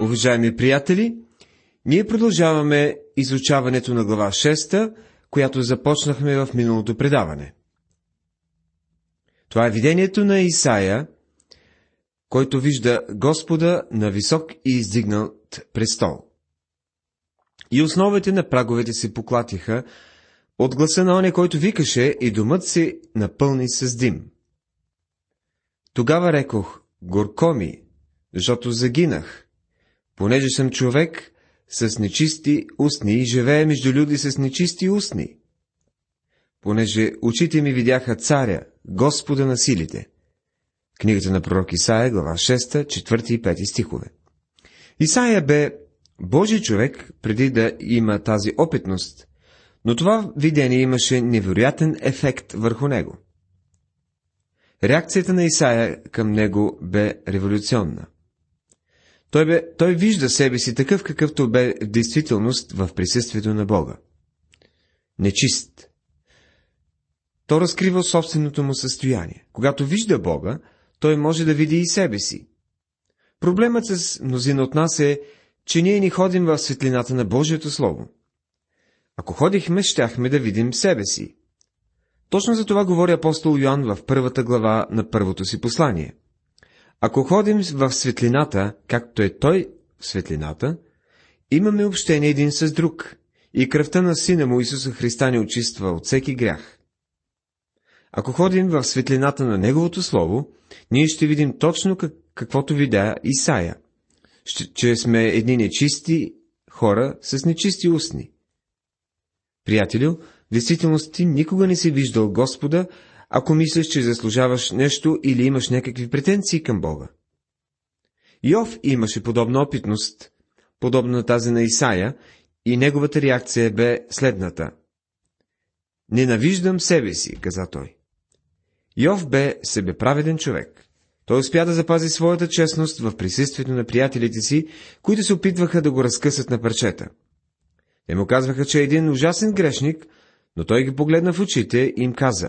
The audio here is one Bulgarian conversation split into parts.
Уважаеми приятели, ние продължаваме изучаването на глава 6, която започнахме в миналото предаване. Това е видението на Исаия, който вижда Господа на висок и издигнат престол. И основите на праговете се поклатиха от гласа на оня, който викаше и домът се напълни с дим. Тогава рекох, горко ми, защото загинах, понеже съм човек с нечисти устни и живее между люди с нечисти устни, понеже очите ми видяха царя, Господа на силите. Книгата на пророк Исаия, глава 6, 4 и 5 стихове. Исаия бе Божий човек преди да има тази опитност, но това видение имаше невероятен ефект върху него. Реакцията на Исаия към него бе революционна. Той, бе, той вижда себе си такъв, какъвто бе в действителност в присъствието на Бога. Нечист. То разкрива собственото му състояние. Когато вижда Бога, той може да види и себе си. Проблемът с мнозина от нас е, че ние ни ходим в светлината на Божието Слово. Ако ходихме, щяхме да видим себе си. Точно за това говори апостол Йоанн в първата глава на първото си послание. Ако ходим в светлината, както е той в светлината, имаме общение един с друг, и кръвта на Сина му Исуса Христа ни очиства от всеки грях. Ако ходим в светлината на Неговото Слово, ние ще видим точно как, каквото видя Исаия, че сме едни нечисти хора с нечисти устни. Приятелю, в действителност ти никога не си виждал Господа, ако мислиш, че заслужаваш нещо или имаш някакви претенции към Бога. Йов имаше подобна опитност, подобна на тази на Исаия, и неговата реакция бе следната. Ненавиждам себе си, каза той. Йов бе себеправеден човек. Той успя да запази своята честност в присъствието на приятелите си, които се опитваха да го разкъсат на парчета. Те му казваха, че е един ужасен грешник, но той ги погледна в очите и им каза,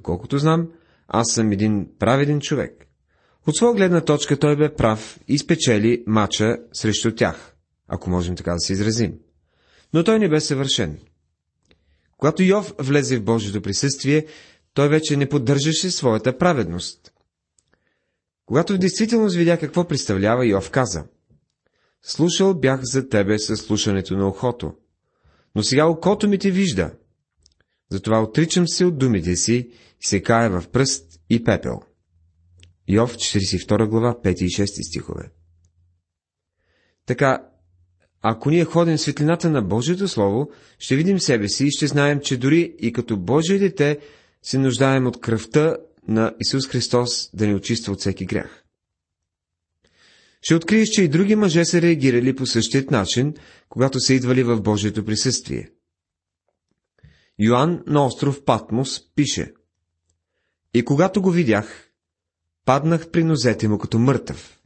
Доколкото знам, аз съм един праведен човек. От своя гледна точка той бе прав и спечели мача срещу тях, ако можем така да се изразим. Но той не бе съвършен. Когато Йов влезе в Божието присъствие, той вече не поддържаше своята праведност. Когато в действителност видя какво представлява, Йов каза – Слушал бях за тебе със слушането на ухото, но сега окото ми те вижда. Затова отричам се от думите си и се кая в пръст и пепел. Йов, 42 глава, 5 и 6 стихове. Така, ако ние ходим в светлината на Божието Слово, ще видим себе си и ще знаем, че дори и като Божие дете се нуждаем от кръвта на Исус Христос да ни очиства от всеки грях ще откриеш, че и други мъже са реагирали по същият начин, когато са идвали в Божието присъствие. Йоанн на остров Патмос пише И когато го видях, паднах при нозете му като мъртъв.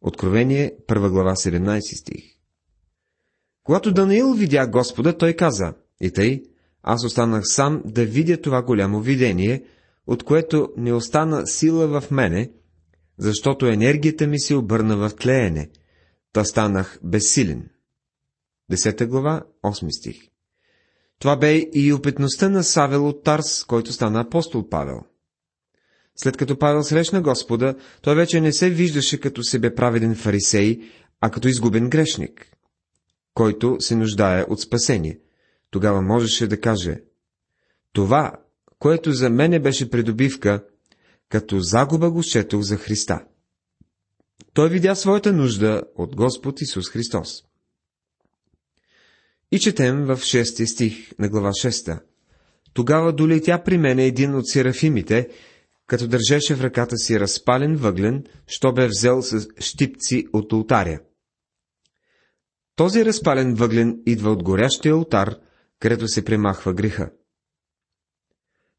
Откровение, 1 глава, 17 стих. Когато Даниил видя Господа, той каза, и тъй, аз останах сам да видя това голямо видение, от което не остана сила в мене, защото енергията ми се обърна в тлеене, та станах безсилен. Десета глава, 8 стих. Това бе и опитността на Савел от Тарс, който стана апостол Павел. След като Павел срещна Господа, той вече не се виждаше като себеправеден фарисей, а като изгубен грешник, който се нуждае от спасение. Тогава можеше да каже, това, което за мене беше придобивка, като загуба го счетох за Христа. Той видя своята нужда от Господ Исус Христос. И четем в 6 стих на глава 6. Тогава долетя при мене един от серафимите, като държеше в ръката си разпален въглен, що бе взел с щипци от ултаря. Този разпален въглен идва от горящия ултар, където се премахва греха.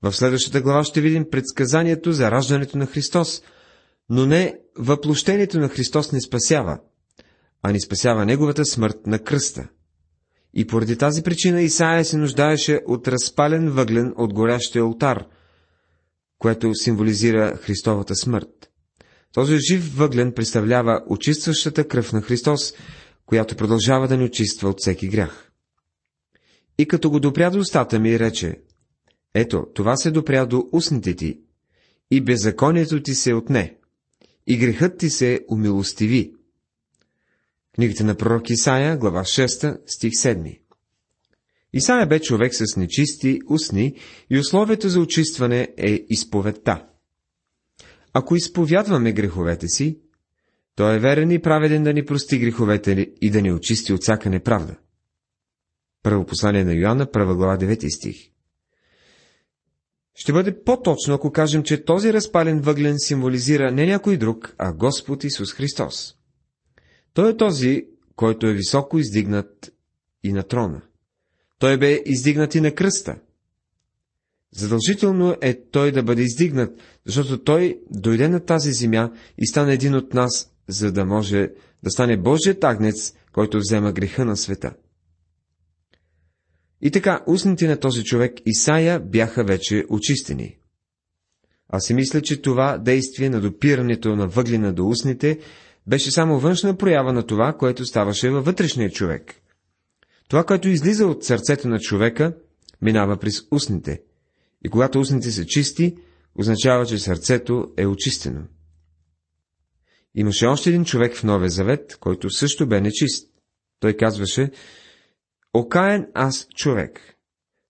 В следващата глава ще видим предсказанието за раждането на Христос, но не въплощението на Христос не спасява, а ни спасява Неговата смърт на кръста. И поради тази причина Исаия се нуждаеше от разпален въглен от горящия алтар, което символизира Христовата смърт. Този жив въглен представлява очистващата кръв на Христос, която продължава да ни очиства от всеки грях. И като го допря до устата ми, рече, ето, това се допря до устните ти, и беззаконието ти се отне, и грехът ти се умилостиви. Книгата на пророк Исаия, глава 6, стих 7. Исаия бе човек с нечисти устни и условието за очистване е изповедта. Ако изповядваме греховете си, той е верен и праведен да ни прости греховете и да ни очисти от всяка неправда. Първо послание на Йоанна, първа глава, 9 стих. Ще бъде по-точно, ако кажем, че този разпален въглен символизира не някой друг, а Господ Исус Христос. Той е този, който е високо издигнат и на трона. Той бе издигнат и на кръста. Задължително е той да бъде издигнат, защото той дойде на тази земя и стана един от нас, за да може да стане Божият агнец, който взема греха на света. И така, устните на този човек Исаия бяха вече очистени. Аз си мисля, че това действие на допирането на въглина до устните беше само външна проява на това, което ставаше във вътрешния човек. Това, което излиза от сърцето на човека, минава през устните. И когато устните са чисти, означава, че сърцето е очистено. Имаше още един човек в Новия Завет, който също бе нечист. Той казваше, Окаен аз човек,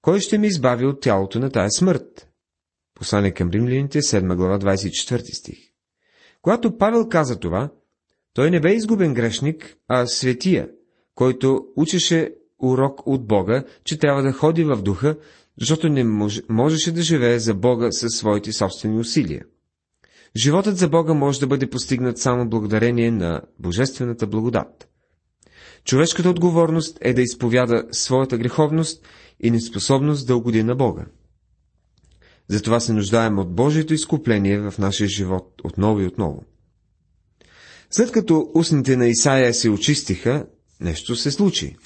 кой ще ми избави от тялото на тая смърт? Послание към римляните, 7 глава, 24 стих. Когато Павел каза това, той не бе изгубен грешник, а светия, който учеше урок от Бога, че трябва да ходи в духа, защото не мож, можеше да живее за Бога със своите собствени усилия. Животът за Бога може да бъде постигнат само благодарение на божествената благодат. Човешката отговорност е да изповяда своята греховност и неспособност да угоди на Бога. Затова се нуждаем от Божието изкупление в нашия живот отново и отново. След като устните на Исаия се очистиха, нещо се случи.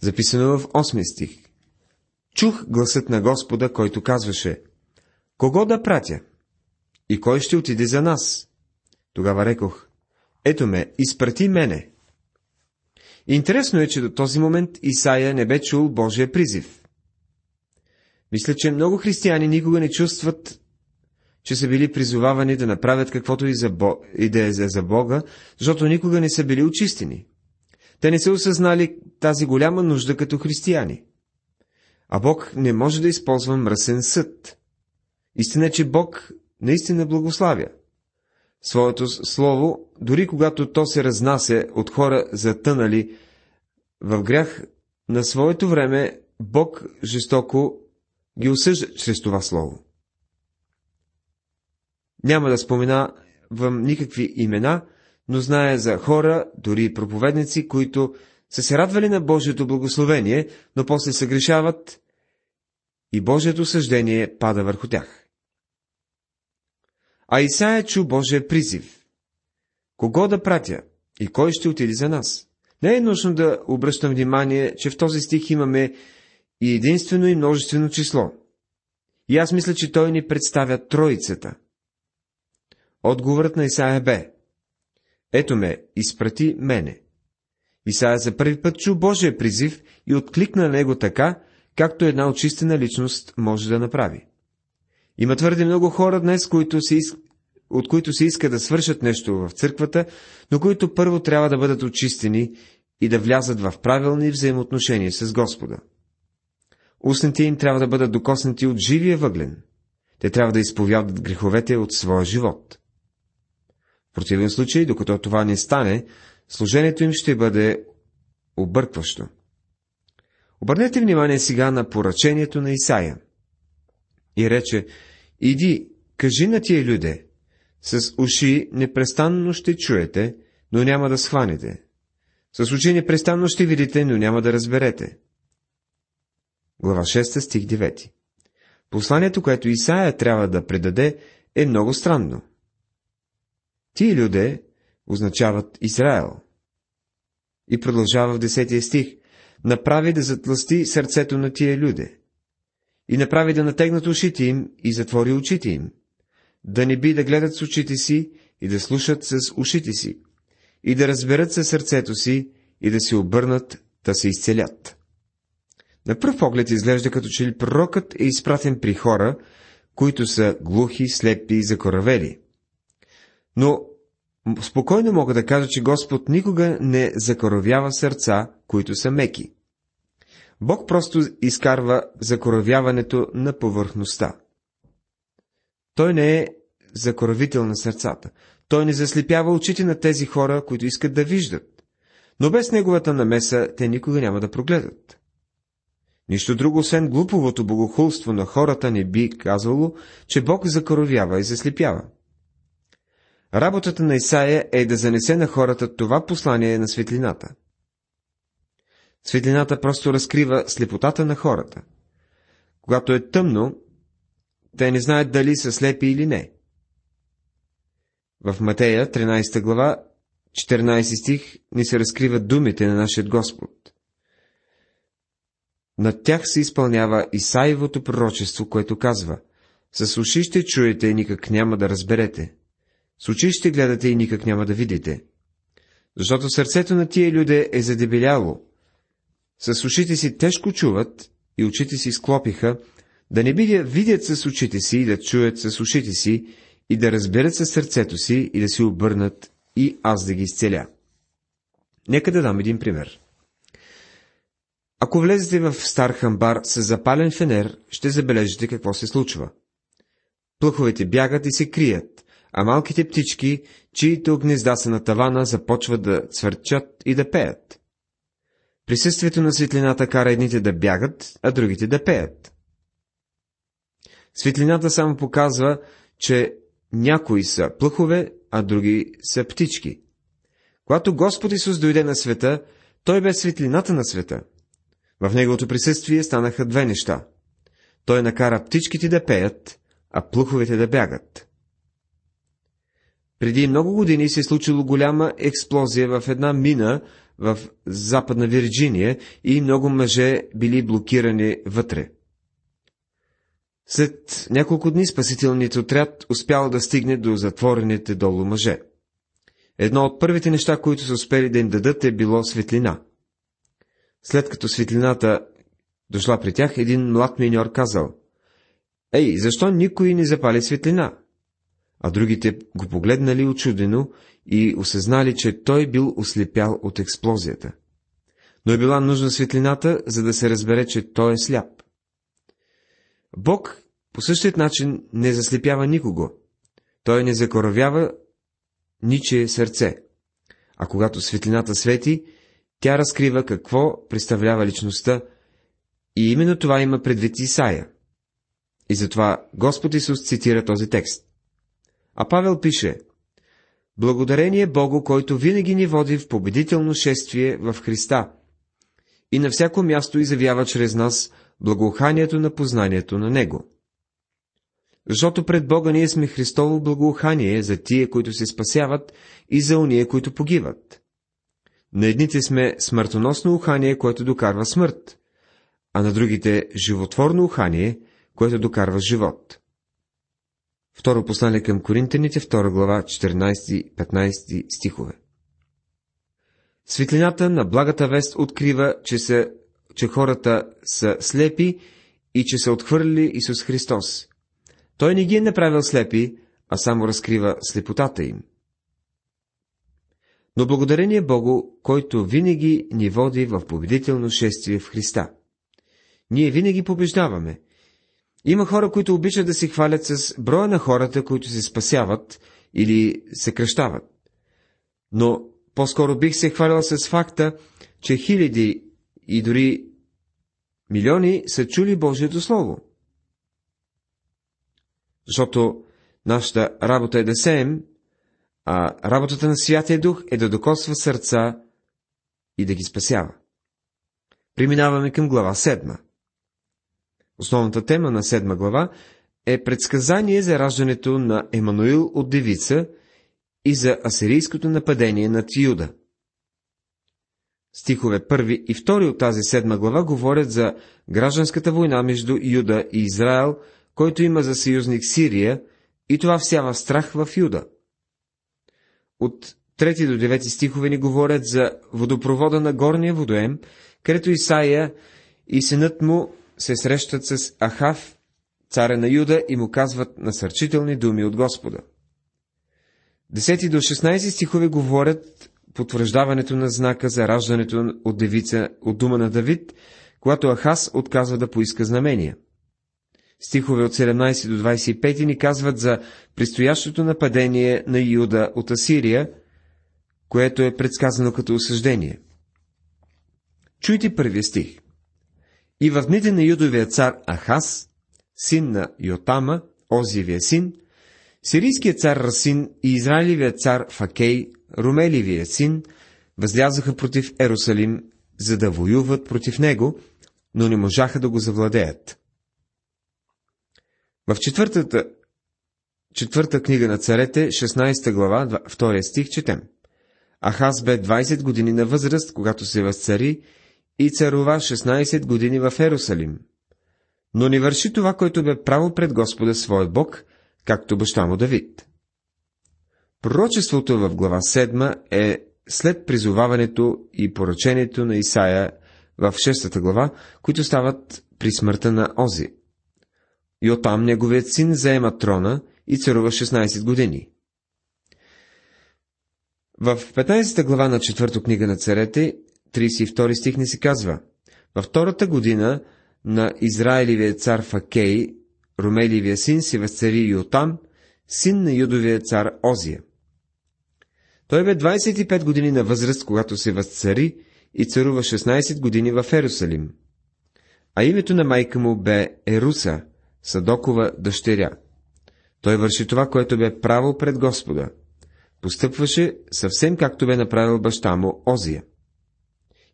Записано в 8 стих. Чух гласът на Господа, който казваше, Кого да пратя? И кой ще отиде за нас? Тогава рекох, ето ме, изпрати мене. Интересно е, че до този момент Исаия не бе чул Божия призив. Мисля, че много християни никога не чувстват, че са били призовавани да направят каквото и, за Бо... и да е за Бога, защото никога не са били очистени. Те не са осъзнали тази голяма нужда като християни. А Бог не може да използва мръсен съд. Истина е, че Бог наистина благославя. Своето слово, дори когато то се разнася от хора затънали в грях, на своето време Бог жестоко ги осъжда чрез това слово. Няма да спомена в никакви имена, но знае за хора, дори проповедници, които са се радвали на Божието благословение, но после се грешават и Божието съждение пада върху тях. А Исаия чу Божия призив. Кого да пратя и кой ще отиде за нас? Не е нужно да обръщам внимание, че в този стих имаме и единствено и множествено число. И аз мисля, че той ни представя Троицата. Отговорът на Исаия бе. Ето ме, изпрати мене. Исаия за първи път чу Божия призив и откликна на него така, както една очистена личност може да направи. Има твърде много хора днес, които се иск... от които се иска да свършат нещо в църквата, но които първо трябва да бъдат очистени и да влязат в правилни взаимоотношения с Господа. Устните им трябва да бъдат докоснати от живия въглен. Те трябва да изповядат греховете от своя живот. Противен случай, докато това не стане, служението им ще бъде объркващо. Обърнете внимание сега на поръчението на Исаия. И рече, иди, кажи на тия люде, с уши непрестанно ще чуете, но няма да схванете. С очи непрестанно ще видите, но няма да разберете. Глава 6, стих 9 Посланието, което Исаия трябва да предаде, е много странно. Тие люде означават Израел. И продължава в 10 стих направи да затласти сърцето на тия люде. И направи да натегнат ушите им и затвори очите им, да не би да гледат с очите си и да слушат с ушите си, и да разберат със сърцето си и да се обърнат, да се изцелят. На пръв поглед изглежда като че ли пророкът е изпратен при хора, които са глухи, слепи и закоравели. Но спокойно мога да кажа, че Господ никога не закоравява сърца, които са меки. Бог просто изкарва закоравяването на повърхността. Той не е закоравител на сърцата. Той не заслепява очите на тези хора, които искат да виждат. Но без неговата намеса те никога няма да прогледат. Нищо друго, освен глуповото богохулство на хората не би казало, че Бог закоровява и заслепява. Работата на Исаия е да занесе на хората това послание на светлината. Светлината просто разкрива слепотата на хората. Когато е тъмно, те не знаят дали са слепи или не. В Матея, 13 глава, 14 стих, ни се разкриват думите на нашия Господ. Над тях се изпълнява Исаевото пророчество, което казва С уши ще чуете никак няма да разберете. С очи ще гледате и никак няма да видите. Защото сърцето на тия люде е задебеляло. С ушите си тежко чуват и очите си склопиха, да не бидя видят с очите си и да чуят с ушите си и да разберат със сърцето си и да си обърнат и аз да ги изцеля. Нека да дам един пример. Ако влезете в стар хамбар с запален фенер, ще забележите какво се случва. Плъховете бягат и се крият, а малките птички, чието гнезда са на тавана, започват да цвърчат и да пеят. Присъствието на светлината кара едните да бягат, а другите да пеят. Светлината само показва, че някои са плъхове, а други са птички. Когато Господ Исус дойде на света, Той бе светлината на света. В Неговото присъствие станаха две неща. Той накара птичките да пеят, а плъховете да бягат. Преди много години се е случило голяма експлозия в една мина в Западна Вирджиния и много мъже били блокирани вътре. След няколко дни спасителният отряд успял да стигне до затворените долу мъже. Едно от първите неща, които са успели да им дадат, е било светлина. След като светлината дошла при тях, един млад миньор казал, «Ей, защо никой не запали светлина?» А другите го погледнали очудено и осъзнали, че той бил ослепял от експлозията. Но е била нужна светлината, за да се разбере, че той е сляп. Бог по същият начин не заслепява никого. Той не закоравява ничие сърце. А когато светлината свети, тя разкрива какво представлява личността и именно това има предвид Исаия. И затова Господ Исус цитира този текст. А Павел пише, Благодарение Богу, който винаги ни води в победително шествие в Христа и на всяко място изявява чрез нас благоуханието на познанието на Него. Защото пред Бога ние сме Христово благоухание за тия, които се спасяват и за уния, които погиват. На едните сме смъртоносно ухание, което докарва смърт, а на другите животворно ухание, което докарва живот. Второ послание към Коринтените, 2 глава, 14-15 стихове. Светлината на благата вест открива, че, са, че хората са слепи и че са отхвърлили Исус Христос. Той не ги е направил слепи, а само разкрива слепотата им. Но благодарение Богу, който винаги ни води в победително шествие в Христа. Ние винаги побеждаваме. Има хора, които обичат да се хвалят с броя на хората, които се спасяват или се кръщават. Но по-скоро бих се хвалил с факта, че хиляди и дори милиони са чули Божието Слово. Защото нашата работа е да сеем, а работата на Святия Дух е да докосва сърца и да ги спасява. Преминаваме към глава 7. Основната тема на седма глава е предсказание за раждането на Емануил от девица и за асирийското нападение над Юда. Стихове първи и втори от тази седма глава говорят за гражданската война между Юда и Израел, който има за съюзник Сирия, и това всява страх в Юда. От 3 до 9 стихове ни говорят за водопровода на горния водоем, където Исаия и синът му се срещат с Ахав, царя на Юда, и му казват насърчителни думи от Господа. 10 до 16 стихове говорят потвърждаването на знака за раждането от девица от дума на Давид, когато Ахас отказва да поиска знамения. Стихове от 17 до 25 ни казват за предстоящото нападение на Юда от Асирия, което е предсказано като осъждение. Чуйте първия стих. И в дните на Юдовия цар Ахас, син на Йотама, Озиевия син, сирийският цар Расин и Израилевият цар Факей, Румеливия син, възлязаха против Ерусалим, за да воюват против него, но не можаха да го завладеят. В четвъртата, четвърта книга на царете, 16 глава, 2 стих, четем. Ахаз бе 20 години на възраст, когато се възцари и царува 16 години в Ерусалим. Но не върши това, което бе право пред Господа своя Бог, както баща му Давид. Пророчеството в глава 7 е след призоваването и поръчението на Исаия в 6 глава, които стават при смъртта на Ози. И оттам неговият син заема трона и царува 16 години. В 15 глава на 4 книга на царете, 32 стих не се казва Във втората година на Израилевия цар Факей, Румеливия син си възцари Йотам, син на Юдовия цар Озия. Той бе 25 години на възраст, когато се възцари и царува 16 години в Ерусалим. А името на майка му бе Еруса, Садокова дъщеря. Той върши това, което бе право пред Господа. Постъпваше съвсем както бе направил баща му Озия.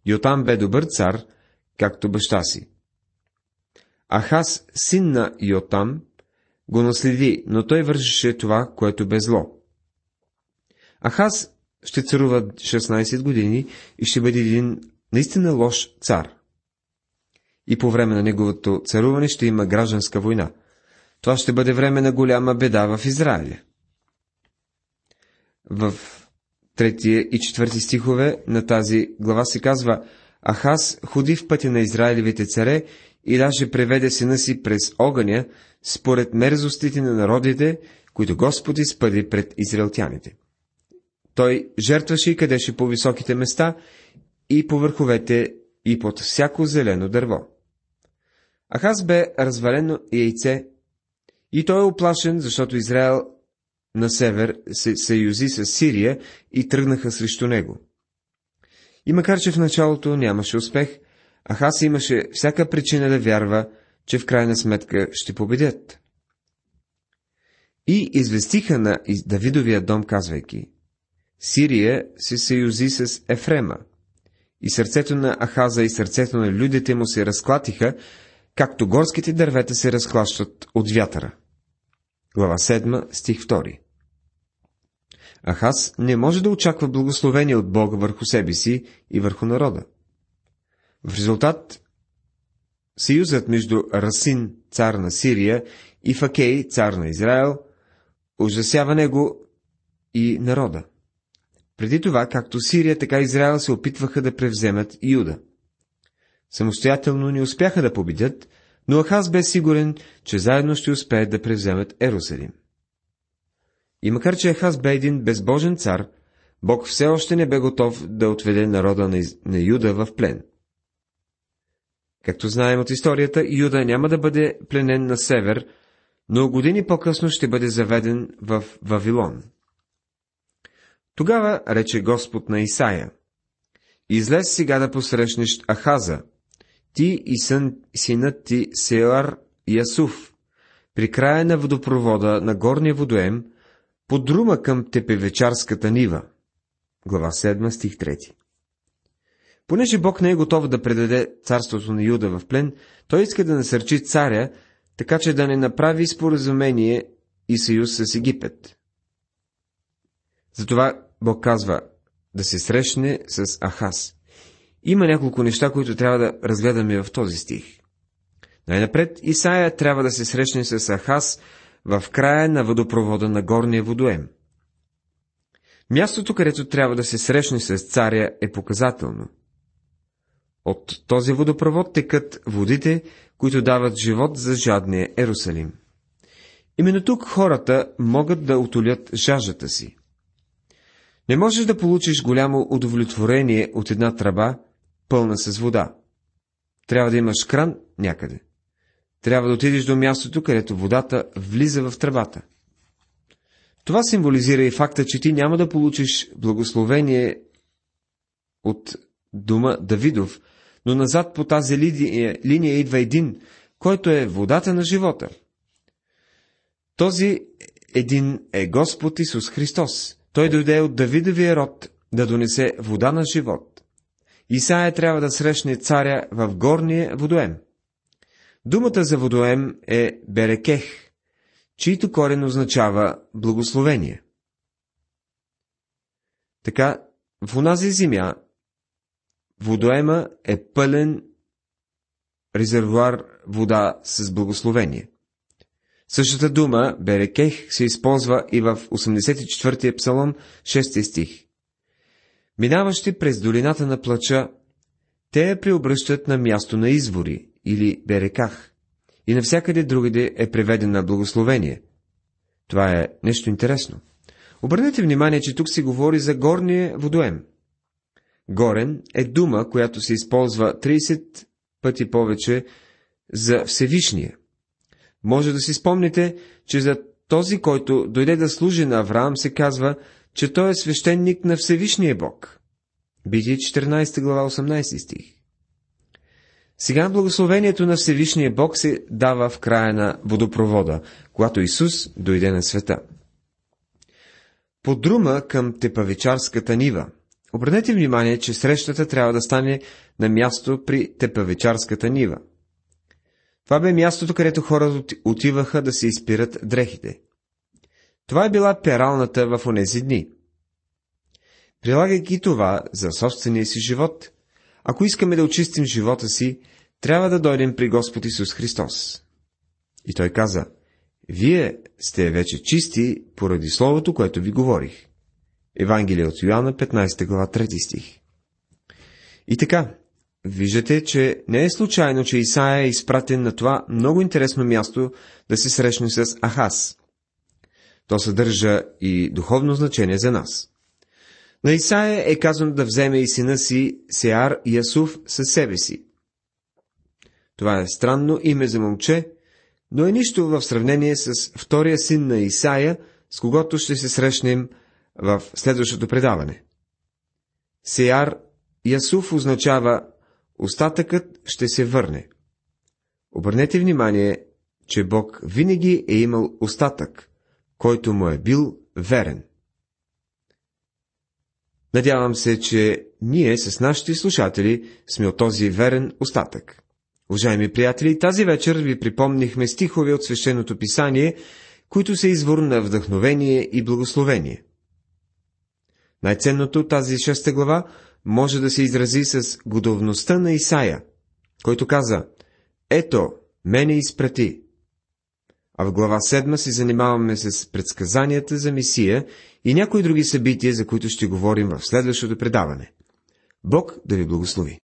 Йотам бе добър цар, както баща си. Ахас, син на Йотам, го наследи, но той вършеше това, което бе зло. Ахаз ще царува 16 години и ще бъде един наистина лош цар. И по време на неговото царуване ще има гражданска война. Това ще бъде време на голяма беда в Израиля. В третия и четвърти стихове на тази глава се казва Ахаз ходи в пътя на Израилевите царе и даже преведе сина си през огъня, според мерзостите на народите, които Господ изпъди пред израелтяните. Той жертваше и къдеше по високите места и по върховете и под всяко зелено дърво. Ахаз бе развалено яйце и той е оплашен, защото Израел на север се съюзи с Сирия и тръгнаха срещу него. И макар, че в началото нямаше успех, Ахас имаше всяка причина да вярва, че в крайна сметка ще победят. И известиха на Давидовия дом, казвайки, Сирия се съюзи с Ефрема, и сърцето на Ахаза и сърцето на людите му се разклатиха, както горските дървета се разклащат от вятъра. Глава 7, стих 2 Ахаз не може да очаква благословение от Бога върху себе си и върху народа. В резултат, съюзът между Расин, цар на Сирия, и Факей, цар на Израел, ужасява него и народа. Преди това, както Сирия, така Израел се опитваха да превземат Юда. Самостоятелно не успяха да победят, но Ахаз бе сигурен, че заедно ще успеят да превземат Ерусалим. И макар, че Ахаз бе един безбожен цар, Бог все още не бе готов да отведе народа на, на Юда в плен. Както знаем от историята, Юда няма да бъде пленен на север, но години по-късно ще бъде заведен в Вавилон. Тогава рече Господ на Исаия, Излез сега да посрещнеш Ахаза, ти и сън, синът ти Сеар Ясуф, при края на водопровода на горния водоем, подрума към тепевечарската нива. Глава 7, стих 3 Понеже Бог не е готов да предаде царството на Юда в плен, той иска да насърчи царя, така че да не направи споразумение и съюз с Египет. Затова Бог казва да се срещне с Ахаз. Има няколко неща, които трябва да разгледаме в този стих. Най-напред Исаия трябва да се срещне с Ахаз в края на водопровода на горния водоем. Мястото, където трябва да се срещне с царя, е показателно. От този водопровод текат водите, които дават живот за жадния Ерусалим. Именно тук хората могат да отолят жажата си. Не можеш да получиш голямо удовлетворение от една тръба, пълна с вода. Трябва да имаш кран някъде. Трябва да отидеш до мястото, където водата влиза в тръбата. Това символизира и факта, че ти няма да получиш благословение от дома Давидов, но назад по тази линия, линия идва един, който е водата на живота. Този един е Господ Исус Христос. Той дойде от Давидовия род да донесе вода на живот. Исаия трябва да срещне царя в горния водоем. Думата за водоем е Берекех, чийто корен означава благословение. Така, в онази земя, водоема е пълен резервуар вода с благословение. Същата дума, Берекех, се използва и в 84-я псалом, 6 стих. Минаващи през долината на плача, те я преобръщат на място на извори, или Береках, и навсякъде другаде е преведена благословение. Това е нещо интересно. Обърнете внимание, че тук се говори за горния водоем. Горен е дума, която се използва 30 пъти повече за Всевишния. Може да си спомните, че за този, който дойде да служи на Авраам, се казва, че той е свещеник на Всевишния Бог. Битие 14 глава 18 стих. Сега благословението на Всевишния Бог се дава в края на водопровода, когато Исус дойде на света. Подрума към Тепавичарската нива. Обърнете внимание, че срещата трябва да стане на място при Тепавичарската нива. Това бе мястото, където хората отиваха да се изпират дрехите. Това е била пералната в онези дни. Прилагайки това за собствения си живот, ако искаме да очистим живота си, трябва да дойдем при Господ Исус Христос. И той каза, вие сте вече чисти поради Словото, което ви говорих. Евангелие от Йоанна, 15 глава, 3 стих. И така, Виждате, че не е случайно, че Исаия е изпратен на това много интересно място да се срещне с Ахас. То съдържа и духовно значение за нас. На Исаия е казано да вземе и сина си Сеар Ясуф със себе си. Това е странно име за момче, но е нищо в сравнение с втория син на Исаия, с когото ще се срещнем в следващото предаване. Сеар Ясуф означава остатъкът ще се върне. Обърнете внимание, че Бог винаги е имал остатък, който му е бил верен. Надявам се, че ние с нашите слушатели сме от този верен остатък. Уважаеми приятели, тази вечер ви припомнихме стихове от свещеното писание, които са извор на вдъхновение и благословение. Най-ценното от тази шеста глава може да се изрази с годовността на Исаия, който каза «Ето, мене изпрати». А в глава 7 се занимаваме с предсказанията за Мисия и някои други събития, за които ще говорим в следващото предаване. Бог да ви благослови!